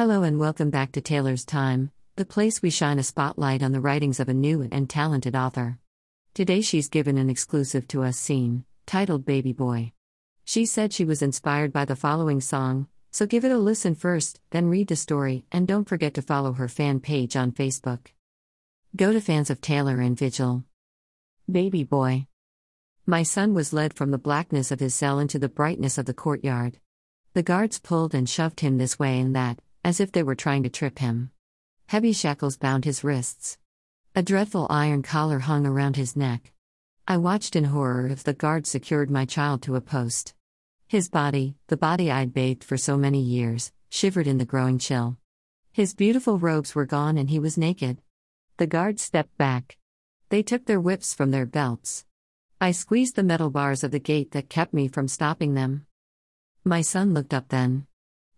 Hello and welcome back to Taylor's Time, the place we shine a spotlight on the writings of a new and talented author. Today she's given an exclusive to us scene, titled Baby Boy. She said she was inspired by the following song, so give it a listen first, then read the story, and don't forget to follow her fan page on Facebook. Go to fans of Taylor Anne Vigil. Baby Boy. My son was led from the blackness of his cell into the brightness of the courtyard. The guards pulled and shoved him this way and that, as if they were trying to trip him. Heavy shackles bound his wrists. A dreadful iron collar hung around his neck. I watched in horror as the guard secured my child to a post. His body, the body I'd bathed for so many years, shivered in the growing chill. His beautiful robes were gone and he was naked. The guards stepped back. They took their whips from their belts. I squeezed the metal bars of the gate that kept me from stopping them. My son looked up then.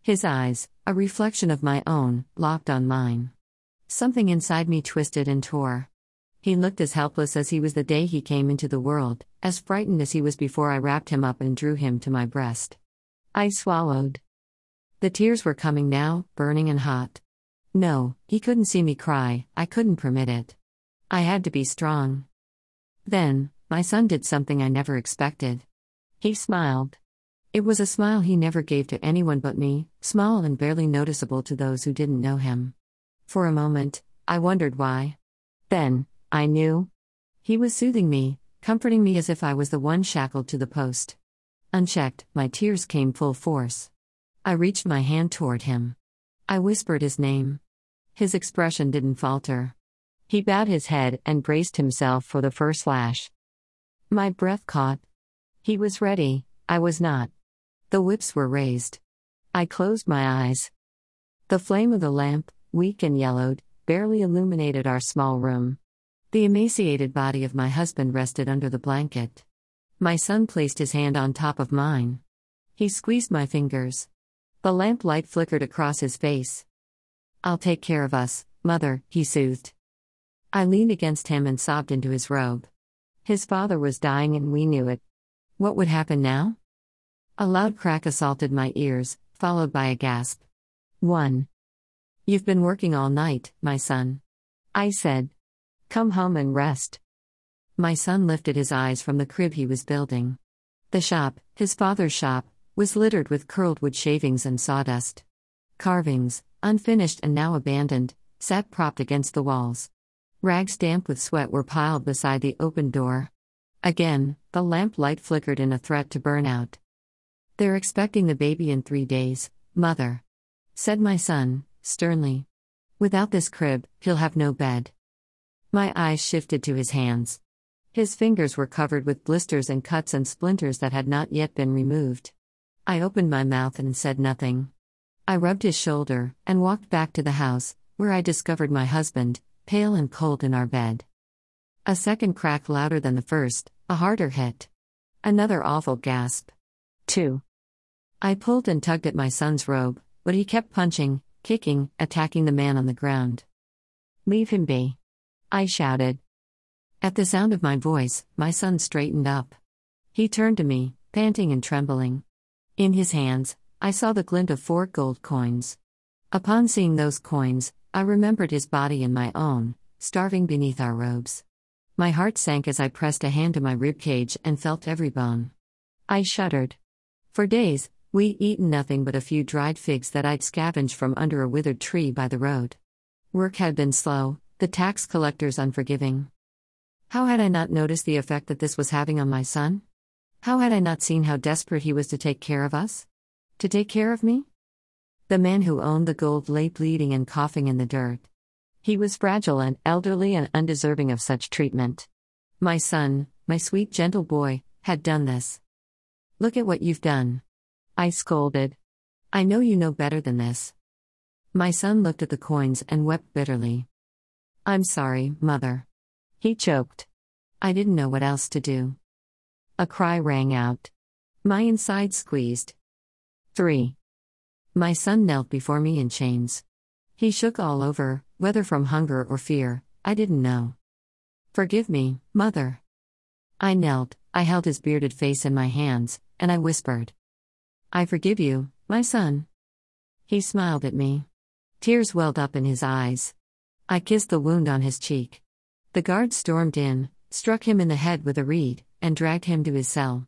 His eyes, a reflection of my own, locked on mine. Something inside me twisted and tore. He looked as helpless as he was the day he came into the world, as frightened as he was before I wrapped him up and drew him to my breast. I swallowed. The tears were coming now, burning and hot. No, he couldn't see me cry, I couldn't permit it. I had to be strong. Then, my son did something I never expected. He smiled. It was a smile he never gave to anyone but me, small and barely noticeable to those who didn't know him. For a moment, I wondered why. Then, I knew. He was soothing me, comforting me as if I was the one shackled to the post. Unchecked, my tears came full force. I reached my hand toward him. I whispered his name. His expression didn't falter. He bowed his head and braced himself for the first lash. My breath caught. He was ready, I was not. The whips were raised. I closed my eyes. The flame of the lamp, weak and yellowed, barely illuminated our small room. The emaciated body of my husband rested under the blanket. My son placed his hand on top of mine. He squeezed my fingers. The lamp light flickered across his face. I'll take care of us, mother, he soothed. I leaned against him and sobbed into his robe. His father was dying and we knew it. What would happen now? A loud crack assaulted my ears, followed by a gasp. 1. You've been working all night, my son. I said. Come home and rest. My son lifted his eyes from the crib he was building. The shop, his father's shop, was littered with curled wood shavings and sawdust. Carvings, unfinished and now abandoned, sat propped against the walls. Rags damp with sweat were piled beside the open door. Again, the lamp light flickered in a threat to burn out. They're expecting the baby in three days, mother. Said my son, sternly. Without this crib, he'll have no bed. My eyes shifted to his hands. His fingers were covered with blisters and cuts and splinters that had not yet been removed. I opened my mouth and said nothing. I rubbed his shoulder and walked back to the house, where I discovered my husband, pale and cold in our bed. A second crack louder than the first, a harder hit. Another awful gasp. 2. I pulled and tugged at my son's robe, but he kept punching, kicking, attacking the man on the ground. Leave him be. I shouted. At the sound of my voice, my son straightened up. He turned to me, panting and trembling. In his hands, I saw the glint of four gold coins. Upon seeing those coins, I remembered his body and my own, starving beneath our robes. My heart sank as I pressed a hand to my rib cage and felt every bone. I shuddered. For days, we'd eaten nothing but a few dried figs that I'd scavenged from under a withered tree by the road. Work had been slow, the tax collectors unforgiving. How had I not noticed the effect that this was having on my son? How had I not seen how desperate he was to take care of us? To take care of me? The man who owned the gold lay bleeding and coughing in the dirt. He was fragile and elderly and undeserving of such treatment. My son, my sweet gentle boy, had done this. Look at what you've done. I scolded. I know you know better than this. My son looked at the coins and wept bitterly. I'm sorry, mother. He choked. I didn't know what else to do. A cry rang out. My inside squeezed. 3. My son knelt before me in chains. He shook all over, whether from hunger or fear, I didn't know. Forgive me, mother. I knelt, I held his bearded face in my hands, and I whispered, I forgive you, my son. He smiled at me. Tears welled up in his eyes. I kissed the wound on his cheek. The guard stormed in, struck him in the head with a reed, and dragged him to his cell.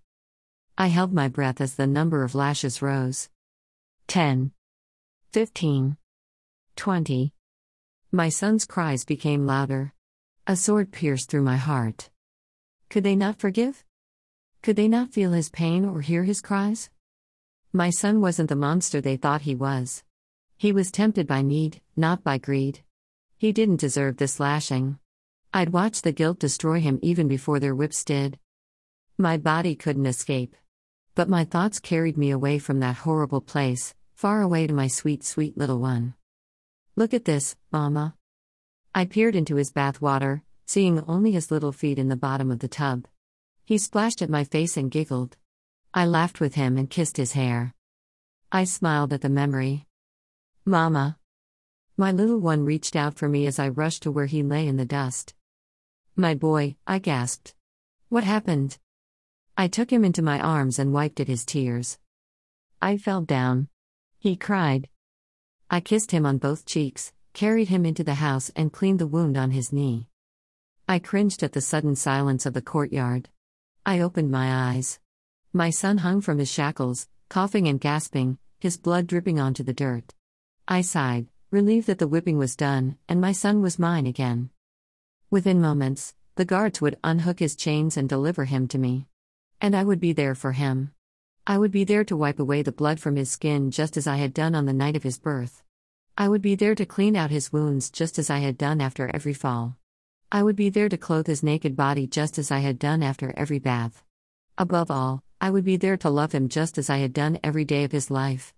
I held my breath as the number of lashes rose. 10. 15. 20. My son's cries became louder. A sword pierced through my heart. Could they not forgive? Could they not feel his pain or hear his cries? My son wasn't the monster they thought he was. He was tempted by need, not by greed. He didn't deserve this lashing. I'd watched the guilt destroy him even before their whips did. My body couldn't escape. But my thoughts carried me away from that horrible place, far away to my sweet, sweet little one. Look at this, Mama. I peered into his bath water, seeing only his little feet in the bottom of the tub. He splashed at my face and giggled. I laughed with him and kissed his hair. I smiled at the memory. Mama. My little one reached out for me as I rushed to where he lay in the dust. My boy, I gasped. What happened? I took him into my arms and wiped at his tears. I fell down. He cried. I kissed him on both cheeks, carried him into the house, and cleaned the wound on his knee. I cringed at the sudden silence of the courtyard. I opened my eyes. My son hung from his shackles, coughing and gasping, his blood dripping onto the dirt. I sighed, relieved that the whipping was done, and my son was mine again. Within moments, the guards would unhook his chains and deliver him to me. And I would be there for him. I would be there to wipe away the blood from his skin just as I had done on the night of his birth. I would be there to clean out his wounds just as I had done after every fall. I would be there to clothe his naked body just as I had done after every bath. Above all, I would be there to love him just as I had done every day of his life.